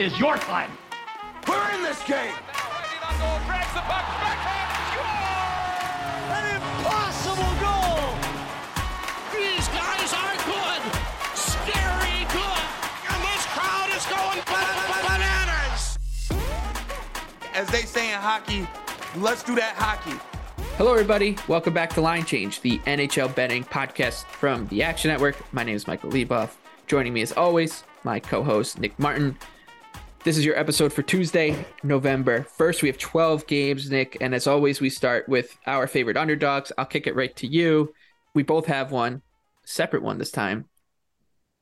Is your time. We're in this game. An impossible goal. These guys are good. Scary good. And this crowd is going bananas. As they say in hockey, let's do that hockey. Hello, everybody. Welcome back to Line Change, the NHL betting podcast from the Action Network. My name is Michael Leboff. Joining me, as always, my co host, Nick Martin. This is your episode for Tuesday, November 1st. We have 12 games, Nick. And as always, we start with our favorite underdogs. I'll kick it right to you. We both have one, separate one this time.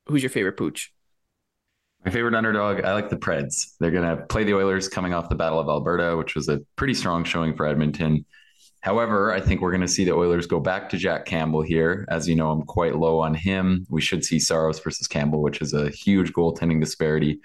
Who's your favorite pooch? My favorite underdog, I like the Preds. They're going to play the Oilers coming off the Battle of Alberta, which was a pretty strong showing for Edmonton. However, I think we're going to see the Oilers go back to Jack Campbell here. As you know, I'm quite low on him. We should see Saros versus Campbell, which is a huge goaltending disparity.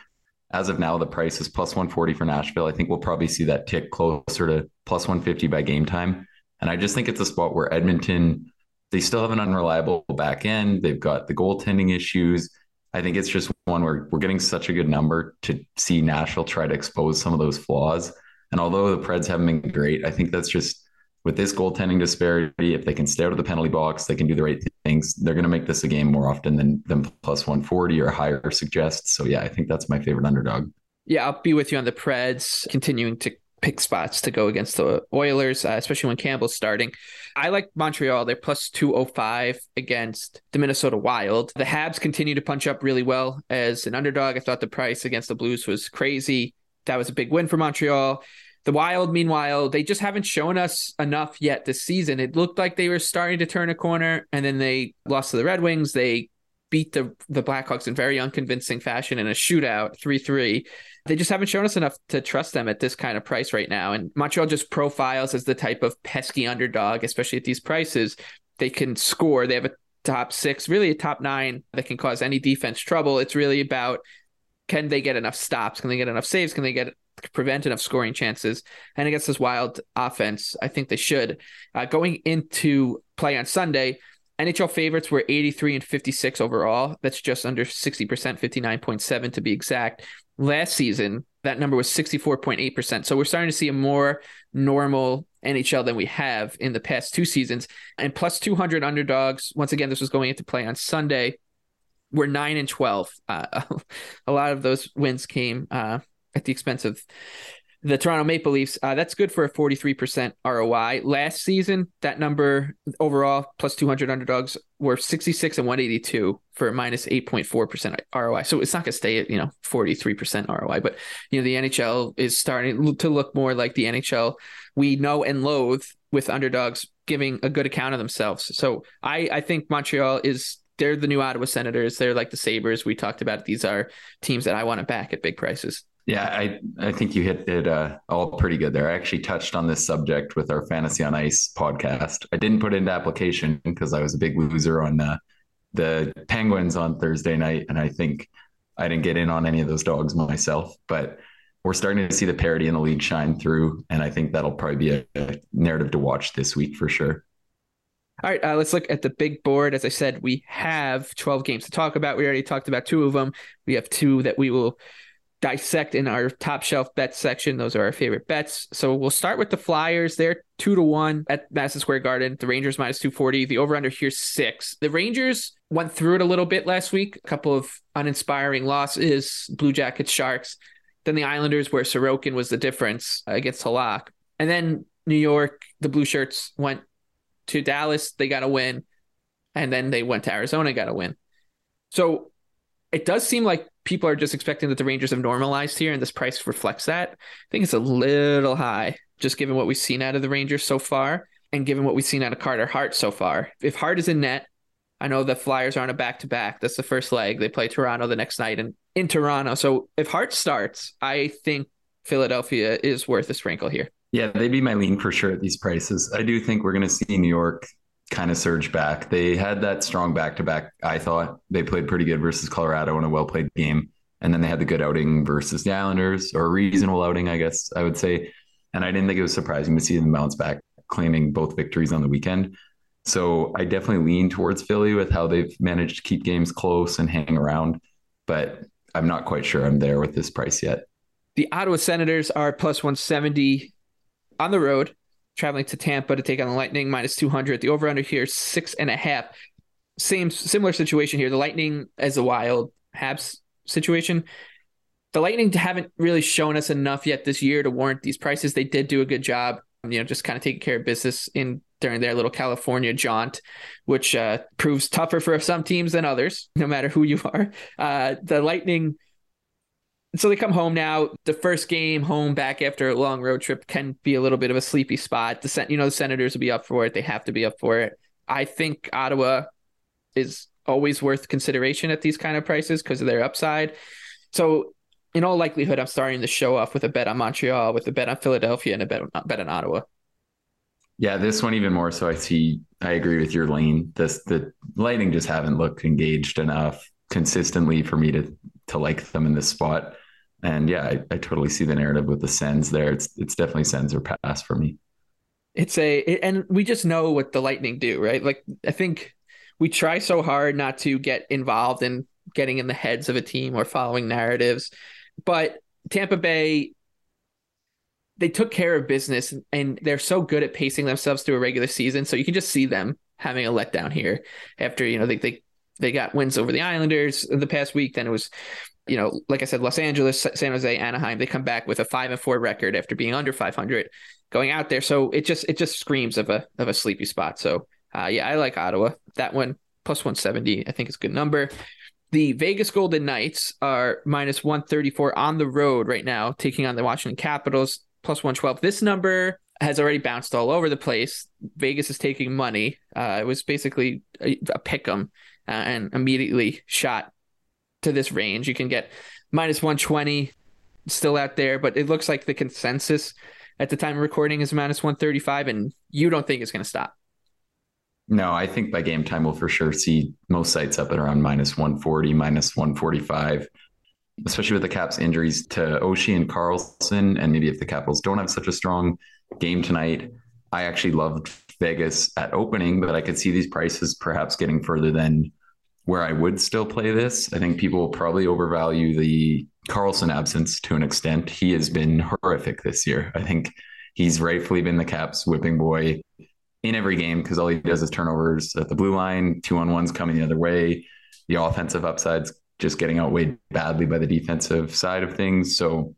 As of now, the price is plus 140 for Nashville. I think we'll probably see that tick closer to plus 150 by game time. And I just think it's a spot where Edmonton, they still have an unreliable back end. They've got the goaltending issues. I think it's just one where we're getting such a good number to see Nashville try to expose some of those flaws. And although the Preds haven't been great, I think that's just with this goaltending disparity, if they can stay out of the penalty box, they can do the right things. They're going to make this a game more often than than plus 140 or higher suggests. So yeah, I think that's my favorite underdog. Yeah, I'll be with you on the Preds, continuing to pick spots to go against the Oilers, uh, especially when Campbell's starting. I like Montreal. They're plus 205 against the Minnesota Wild. The Habs continue to punch up really well as an underdog. I thought the price against the Blues was crazy. That was a big win for Montreal. The Wild, meanwhile, they just haven't shown us enough yet this season. It looked like they were starting to turn a corner, and then they lost to the Red Wings. They beat the the Blackhawks in very unconvincing fashion in a shootout, three three. They just haven't shown us enough to trust them at this kind of price right now. And Montreal just profiles as the type of pesky underdog, especially at these prices. They can score. They have a top six, really a top nine that can cause any defense trouble. It's really about can they get enough stops? Can they get enough saves? Can they get prevent enough scoring chances. And against this wild offense, I think they should. Uh, going into play on Sunday, NHL favorites were 83 and 56 overall. That's just under 60%, 59.7 to be exact. Last season, that number was 64.8%. So we're starting to see a more normal NHL than we have in the past two seasons. And plus 200 underdogs. Once again, this was going into play on Sunday. We're 9 and 12. Uh, a lot of those wins came uh, at the expense of the Toronto Maple Leafs. Uh, that's good for a 43% ROI. Last season, that number overall plus 200 underdogs were 66 and 182 for minus 8.4% ROI. So it's not going to stay at, you know, 43% ROI, but you know, the NHL is starting to look more like the NHL we know and loathe with underdogs giving a good account of themselves. So I, I think Montreal is they're the new Ottawa Senators. They're like the Sabres we talked about. These are teams that I want to back at big prices. Yeah, I I think you hit it uh, all pretty good there. I actually touched on this subject with our Fantasy on Ice podcast. I didn't put into application because I was a big loser on uh, the Penguins on Thursday night, and I think I didn't get in on any of those dogs myself. But we're starting to see the parity in the league shine through, and I think that'll probably be a, a narrative to watch this week for sure. All right, uh, let's look at the big board. As I said, we have 12 games to talk about. We already talked about two of them. We have two that we will dissect in our top shelf bet section. Those are our favorite bets. So we'll start with the Flyers. They're two to one at Madison Square Garden. The Rangers minus 240. The over under here six. The Rangers went through it a little bit last week. A couple of uninspiring losses, Blue Jackets, Sharks. Then the Islanders, where Sorokin was the difference against Halak. And then New York, the Blue Shirts went to Dallas. They got a win. And then they went to Arizona, got a win. So it does seem like people are just expecting that the Rangers have normalized here, and this price reflects that. I think it's a little high, just given what we've seen out of the Rangers so far, and given what we've seen out of Carter Hart so far. If Hart is in net, I know the Flyers are on a back to back. That's the first leg. They play Toronto the next night and in Toronto. So if Hart starts, I think Philadelphia is worth a sprinkle here. Yeah, they'd be my lean for sure at these prices. I do think we're going to see New York kind of surge back. They had that strong back to back. I thought they played pretty good versus Colorado in a well played game. And then they had the good outing versus the Islanders, or a reasonable outing, I guess I would say. And I didn't think it was surprising to see them bounce back, claiming both victories on the weekend. So I definitely lean towards Philly with how they've managed to keep games close and hang around. But I'm not quite sure I'm there with this price yet. The Ottawa Senators are plus 170 on the road traveling to Tampa to take on the Lightning minus 200. The over under here six and a half. Same similar situation here. The Lightning as a wild Habs situation. The Lightning haven't really shown us enough yet this year to warrant these prices. They did do a good job, you know, just kind of taking care of business in during their little California jaunt, which uh, proves tougher for some teams than others, no matter who you are. Uh, the Lightning so they come home now. The first game home back after a long road trip can be a little bit of a sleepy spot. The you know the Senators will be up for it. They have to be up for it. I think Ottawa is always worth consideration at these kind of prices because of their upside. So in all likelihood, I'm starting to show off with a bet on Montreal, with a bet on Philadelphia, and a bet, bet on Ottawa. Yeah, this one even more so. I see. I agree with your lane. This the Lightning just haven't looked engaged enough consistently for me to to like them in this spot. And yeah, I, I totally see the narrative with the Sens there. It's it's definitely Sens or pass for me. It's a and we just know what the Lightning do, right? Like I think we try so hard not to get involved in getting in the heads of a team or following narratives, but Tampa Bay they took care of business and they're so good at pacing themselves through a regular season. So you can just see them having a letdown here after, you know, they, they, they got wins over the Islanders in the past week. Then it was you know, like I said, Los Angeles, San Jose, Anaheim, they come back with a five and four record after being under 500 going out there. So it just it just screams of a of a sleepy spot. So uh, yeah, I like Ottawa. That one plus 170, I think is a good number. The Vegas Golden Knights are minus 134 on the road right now, taking on the Washington Capitals plus 112. This number has already bounced all over the place. Vegas is taking money. Uh, it was basically a, a pick 'em uh, and immediately shot to this range. You can get minus 120 still out there, but it looks like the consensus at the time of recording is minus 135, and you don't think it's going to stop. No, I think by game time we'll for sure see most sites up at around minus 140, minus 145, especially with the Caps injuries to Oshie and Carlson. And maybe if the Capitals don't have such a strong game tonight, I actually loved Vegas at opening, but I could see these prices perhaps getting further than where I would still play this. I think people will probably overvalue the Carlson absence to an extent. He has been horrific this year. I think he's rightfully been the Caps whipping boy in every game because all he does is turnovers at the blue line, two on ones coming the other way. The offensive upside's just getting outweighed badly by the defensive side of things. So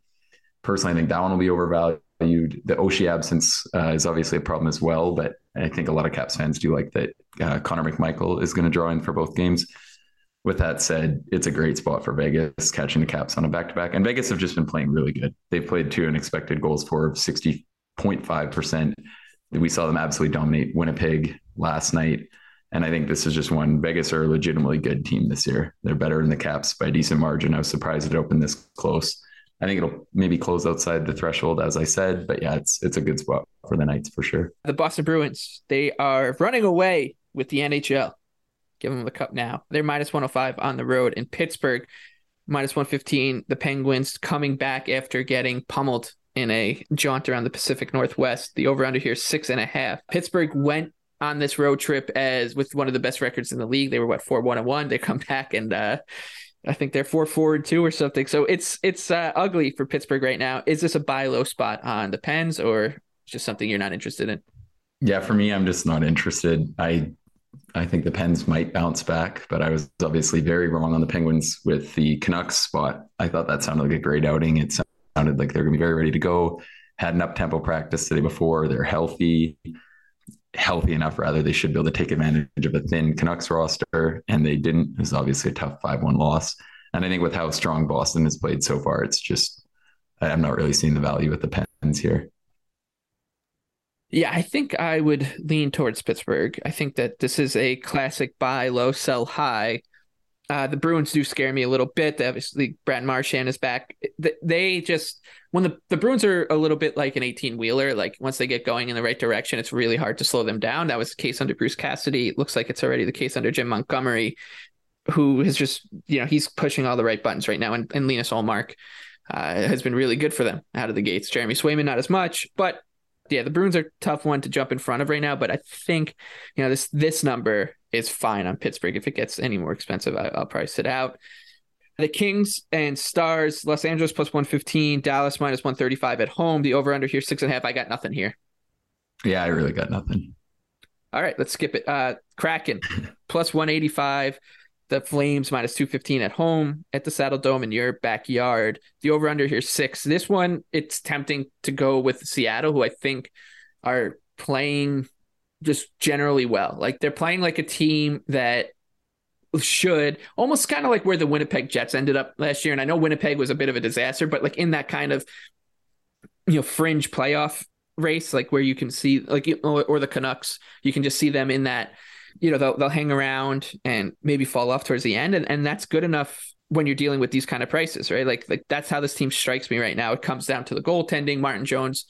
personally, I think that one will be overvalued. The Oshie absence uh, is obviously a problem as well, but I think a lot of Caps fans do like that uh, Connor McMichael is going to draw in for both games. With that said, it's a great spot for Vegas catching the Caps on a back to back. And Vegas have just been playing really good. They've played to an expected goals for 60.5%. We saw them absolutely dominate Winnipeg last night. And I think this is just one. Vegas are a legitimately good team this year. They're better than the Caps by a decent margin. I was surprised it opened this close. I think it'll maybe close outside the threshold, as I said. But yeah, it's it's a good spot for the Knights for sure. The Boston Bruins, they are running away with the NHL. Give them the cup now. They're minus 105 on the road in Pittsburgh, minus 115. The Penguins coming back after getting pummeled in a jaunt around the Pacific Northwest. The over under here six and a half. Pittsburgh went on this road trip as with one of the best records in the league. They were what four one and one. They come back and uh, I think they're four forward two or something. So it's it's uh, ugly for Pittsburgh right now. Is this a buy low spot on the Pens or just something you're not interested in? Yeah, for me, I'm just not interested. I I think the Pens might bounce back, but I was obviously very wrong on the Penguins with the Canucks spot. I thought that sounded like a great outing. It sounded like they're going to be very ready to go. Had an up tempo practice the day before. They're healthy, healthy enough rather. They should be able to take advantage of a thin Canucks roster, and they didn't. It was obviously a tough 5 1 loss. And I think with how strong Boston has played so far, it's just, I'm not really seeing the value with the Pens here. Yeah, I think I would lean towards Pittsburgh. I think that this is a classic buy low, sell high. Uh, the Bruins do scare me a little bit. Obviously, Brad Marchand is back. They just when the, the Bruins are a little bit like an 18 wheeler, like once they get going in the right direction, it's really hard to slow them down. That was the case under Bruce Cassidy. It looks like it's already the case under Jim Montgomery, who has just, you know, he's pushing all the right buttons right now. And, and Linus Ullmark uh, has been really good for them out of the gates. Jeremy Swayman, not as much, but yeah, the Bruins are tough one to jump in front of right now, but I think you know this this number is fine on Pittsburgh. If it gets any more expensive, I, will price it out. The Kings and Stars, Los Angeles plus one fifteen, Dallas minus one thirty five at home. The over under here six and a half. I got nothing here. Yeah, I really got nothing. All right, let's skip it. Uh, Kraken plus one eighty five the Flames minus 215 at home at the Saddledome in your backyard. The over under here six. This one, it's tempting to go with Seattle, who I think are playing just generally well. Like they're playing like a team that should almost kind of like where the Winnipeg Jets ended up last year. And I know Winnipeg was a bit of a disaster, but like in that kind of you know fringe playoff race, like where you can see like or the Canucks, you can just see them in that you know they'll they'll hang around and maybe fall off towards the end, and and that's good enough when you're dealing with these kind of prices, right? Like like that's how this team strikes me right now. It comes down to the goaltending. Martin Jones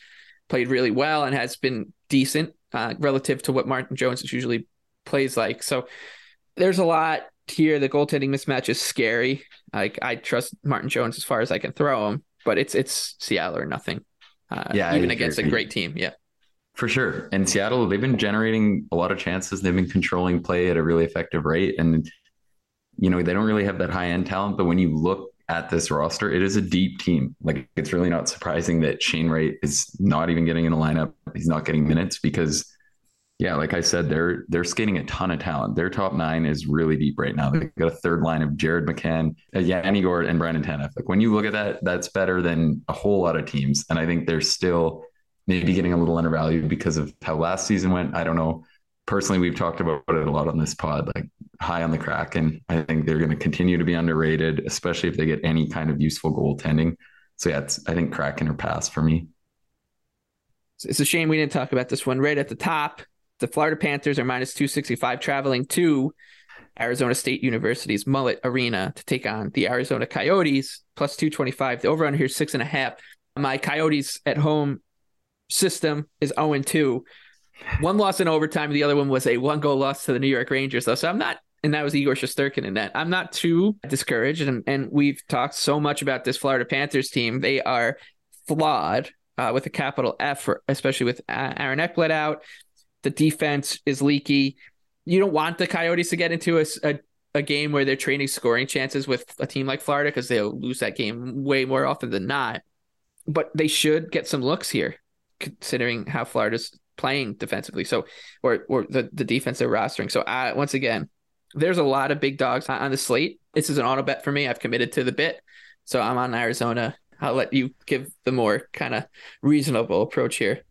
played really well and has been decent uh, relative to what Martin Jones usually plays like. So there's a lot here. The goaltending mismatch is scary. Like I trust Martin Jones as far as I can throw him, but it's it's Seattle or nothing. Uh, yeah, even against a great team. Yeah. For sure. And Seattle, they've been generating a lot of chances. They've been controlling play at a really effective rate. And, you know, they don't really have that high end talent. But when you look at this roster, it is a deep team. Like, it's really not surprising that Shane Wright is not even getting in a lineup. He's not getting minutes because, yeah, like I said, they're they're skating a ton of talent. Their top nine is really deep right now. They've got a third line of Jared McCann, uh, Yanni Gourde, and Brandon Tanev. Like when you look at that, that's better than a whole lot of teams. And I think they're still maybe getting a little undervalued because of how last season went. I don't know. Personally, we've talked about it a lot on this pod, like high on the crack And I think they're going to continue to be underrated, especially if they get any kind of useful goaltending. So yeah, I think Kraken or pass for me. It's a shame we didn't talk about this one right at the top. The Florida Panthers are minus 265 traveling to Arizona State University's Mullet Arena to take on the Arizona Coyotes plus 225. The over under here six and a half. My Coyotes at home system is 0 2. One loss in overtime. The other one was a one goal loss to the New York Rangers, though. So I'm not, and that was Igor Shesterkin in that. I'm not too discouraged. And, and we've talked so much about this Florida Panthers team. They are flawed uh, with a capital F, especially with Aaron Ekblad out. The defense is leaky. You don't want the Coyotes to get into a, a, a game where they're trading scoring chances with a team like Florida because they'll lose that game way more often than not. But they should get some looks here considering how Florida's playing defensively. So, or or the the defense they're rostering. So, I, once again, there's a lot of big dogs on the slate. This is an auto bet for me. I've committed to the bit, so I'm on Arizona. I'll let you give the more kind of reasonable approach here.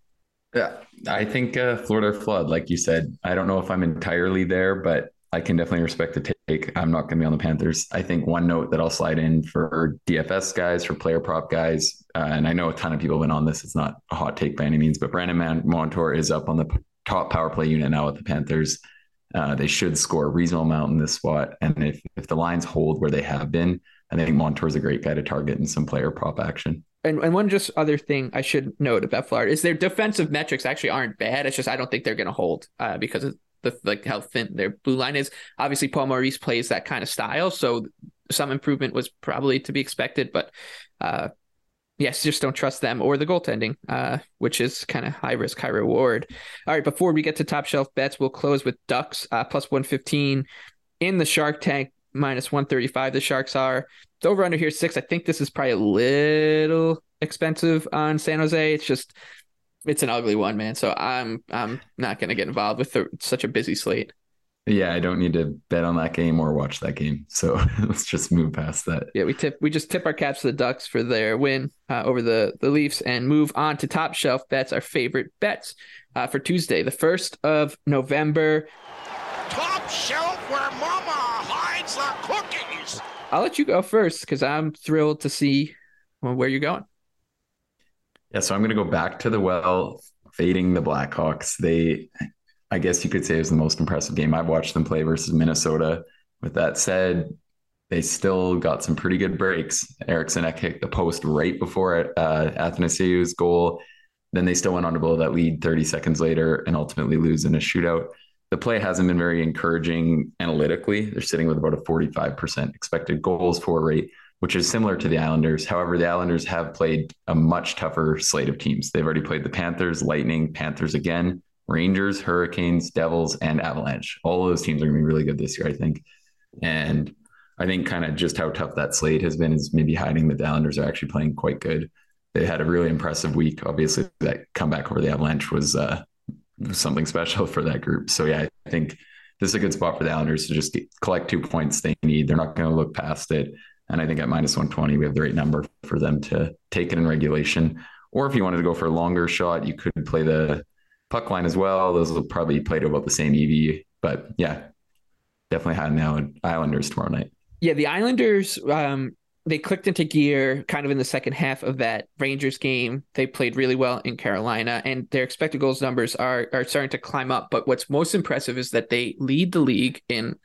Yeah, I think uh, Florida flood, like you said. I don't know if I'm entirely there, but I can definitely respect the take. I'm not going to be on the Panthers. I think one note that I'll slide in for DFS guys, for player prop guys, uh, and I know a ton of people have been on this. It's not a hot take by any means, but Brandon Montour is up on the top power play unit now with the Panthers. Uh, they should score a reasonable amount in this spot. And if, if the lines hold where they have been, I think Montour is a great guy to target in some player prop action. And, and one just other thing I should note about Florida is their defensive metrics actually aren't bad. It's just I don't think they're going to hold uh, because of the like how thin their blue line is. Obviously, Paul Maurice plays that kind of style, so some improvement was probably to be expected. But uh, yes, just don't trust them or the goaltending, uh, which is kind of high risk, high reward. All right, before we get to top shelf bets, we'll close with Ducks uh, plus one fifteen in the Shark Tank minus 135. The Sharks are. The over under here six. I think this is probably a little expensive on San Jose. It's just it's an ugly one, man. So I'm I'm not gonna get involved with the, such a busy slate. Yeah, I don't need to bet on that game or watch that game. So let's just move past that. Yeah, we tip we just tip our caps to the Ducks for their win uh, over the the Leafs and move on to top shelf bets. Our favorite bets uh, for Tuesday, the first of November. Top shelf where mama hides the cookies. I'll let you go first because I'm thrilled to see where you're going. Yeah, so I'm going to go back to the well, fading the Blackhawks. They, I guess you could say, it was the most impressive game I've watched them play versus Minnesota. With that said, they still got some pretty good breaks. Eriksson kicked the post right before uh, Athanasiou's goal. Then they still went on to blow that lead 30 seconds later and ultimately lose in a shootout. The play hasn't been very encouraging analytically. They're sitting with about a 45% expected goals for rate, which is similar to the Islanders. However, the Islanders have played a much tougher slate of teams. They've already played the Panthers, Lightning, Panthers again, Rangers, Hurricanes, Devils, and Avalanche. All of those teams are going to be really good this year, I think. And I think kind of just how tough that slate has been is maybe hiding that the Islanders are actually playing quite good. They had a really impressive week. Obviously, that comeback over the Avalanche was uh, something special for that group. So yeah, I think this is a good spot for the Islanders to just get, collect two points they need. They're not going to look past it. And I think at minus 120, we have the right number for them to take it in regulation. Or if you wanted to go for a longer shot, you could play the puck line as well. Those will probably play to about the same EV. But yeah, definitely had now Islanders tomorrow night. Yeah, the Islanders, um, they clicked into gear kind of in the second half of that Rangers game. They played really well in Carolina, and their expected goals numbers are are starting to climb up. But what's most impressive is that they lead the league in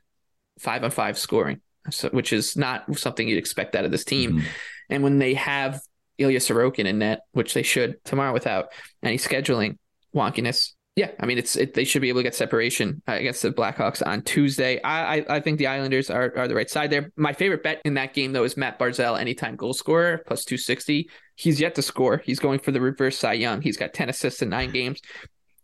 five on five scoring, so, which is not something you'd expect out of this team. Mm-hmm. And when they have Ilya Sorokin in net, which they should tomorrow without any scheduling wonkiness, yeah, I mean it's it, they should be able to get separation against the Blackhawks on Tuesday. I, I, I think the Islanders are are the right side there. My favorite bet in that game though is Matt Barzal anytime goal scorer plus two sixty. He's yet to score. He's going for the reverse Cy Young. He's got ten assists in nine games,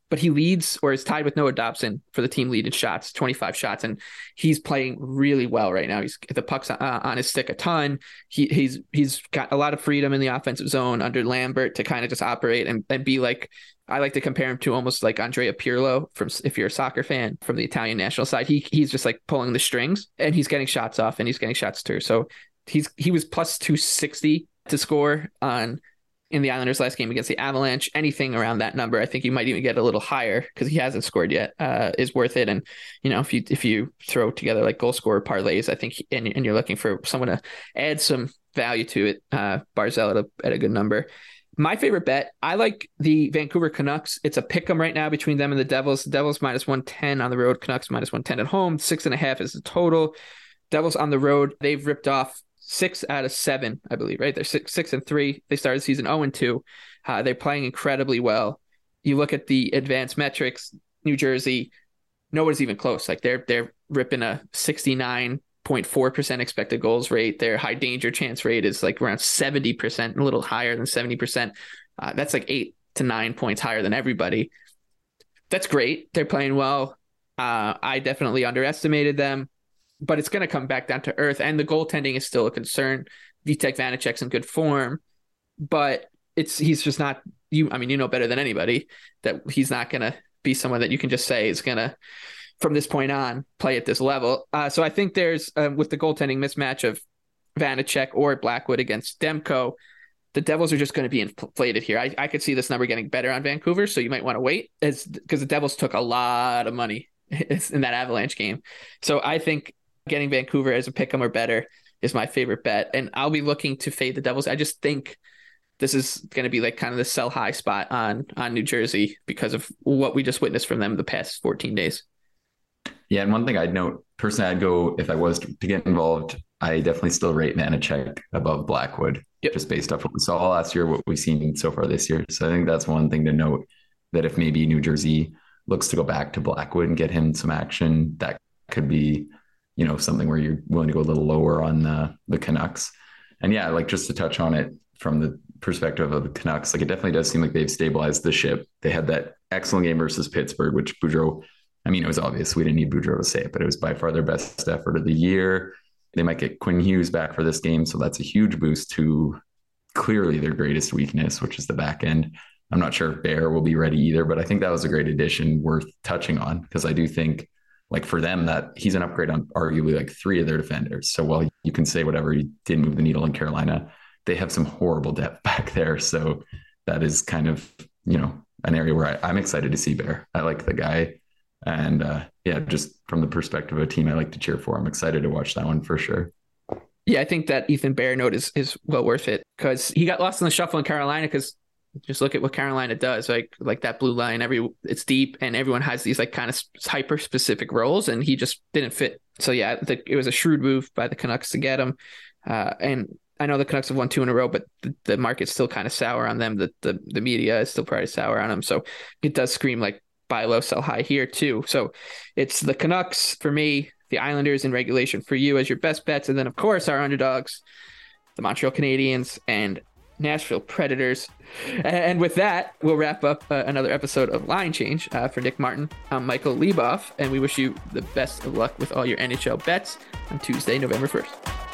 but he leads or is tied with Noah Dobson for the team lead in shots, twenty five shots, and he's playing really well right now. He's the pucks uh, on his stick a ton. He he's he's got a lot of freedom in the offensive zone under Lambert to kind of just operate and, and be like I like to compare him to almost like Andrea Pirlo from if you're a soccer fan from the Italian national side. He he's just like pulling the strings and he's getting shots off and he's getting shots too. So he's he was plus 260 to score on in the Islanders last game against the Avalanche. Anything around that number, I think you might even get a little higher because he hasn't scored yet. Uh, is worth it. And you know, if you if you throw together like goal scorer parlays, I think and, and you're looking for someone to add some value to it, uh, Barzal at a at a good number. My favorite bet, I like the Vancouver Canucks. It's a pick 'em right now between them and the Devils. The Devils minus 110 on the road, Canucks minus 110 at home. Six and a half is the total. Devils on the road, they've ripped off six out of seven, I believe, right? They're six, six and three. They started the season 0 and 2. Uh, they're playing incredibly well. You look at the advanced metrics, New Jersey, nobody's even close. Like they're they're ripping a 69 0.4% expected goals rate. Their high danger chance rate is like around 70%, a little higher than 70%. Uh, that's like eight to nine points higher than everybody. That's great. They're playing well. Uh, I definitely underestimated them, but it's going to come back down to earth. And the goaltending is still a concern. Vitek Vanecek's in good form, but it's he's just not you. I mean, you know better than anybody that he's not going to be someone that you can just say is going to from this point on play at this level. Uh, so I think there's uh, with the goaltending mismatch of Vanacek or Blackwood against Demko, the Devils are just going to be inflated here. I, I could see this number getting better on Vancouver, so you might want to wait as because the Devils took a lot of money in that Avalanche game. So I think getting Vancouver as a pick 'em or better is my favorite bet, and I'll be looking to fade the Devils. I just think this is going to be like kind of the sell high spot on on New Jersey because of what we just witnessed from them the past 14 days. Yeah, and one thing I'd note personally, I'd go if I was to get involved. I definitely still rate Vanecek above Blackwood, yep. just based off what we saw last year, what we've seen so far this year. So I think that's one thing to note that if maybe New Jersey looks to go back to Blackwood and get him some action, that could be, you know, something where you're willing to go a little lower on the, the Canucks. And yeah, like just to touch on it from the perspective of the Canucks, like it definitely does seem like they've stabilized the ship. They had that excellent game versus Pittsburgh, which Boudreau I mean, it was obvious we didn't need Boudreau to say it, but it was by far their best effort of the year. They might get Quinn Hughes back for this game, so that's a huge boost to clearly their greatest weakness, which is the back end. I'm not sure if Bear will be ready either, but I think that was a great addition worth touching on because I do think like for them that he's an upgrade on arguably like three of their defenders. So while you can say whatever he did move the needle in Carolina, they have some horrible depth back there. So that is kind of, you know, an area where I, am excited to see Bear. I like the guy. And uh, yeah, just from the perspective of a team I like to cheer for, I'm excited to watch that one for sure. Yeah, I think that Ethan Bear note is, is well worth it because he got lost in the shuffle in Carolina because just look at what Carolina does. Like like that blue line, every it's deep and everyone has these like kind of hyper specific roles, and he just didn't fit. So yeah, the, it was a shrewd move by the Canucks to get him. Uh, and I know the Canucks have won two in a row, but the, the market's still kind of sour on them. The, the the media is still pretty sour on them. So it does scream like buy low, sell high here too. So it's the Canucks for me, the Islanders in regulation for you as your best bets, and then of course our underdogs, the Montreal Canadiens and Nashville Predators. And with that, we'll wrap up uh, another episode of Line Change. Uh, for Nick Martin, I'm Michael Leboff, and we wish you the best of luck with all your NHL bets on Tuesday, November 1st.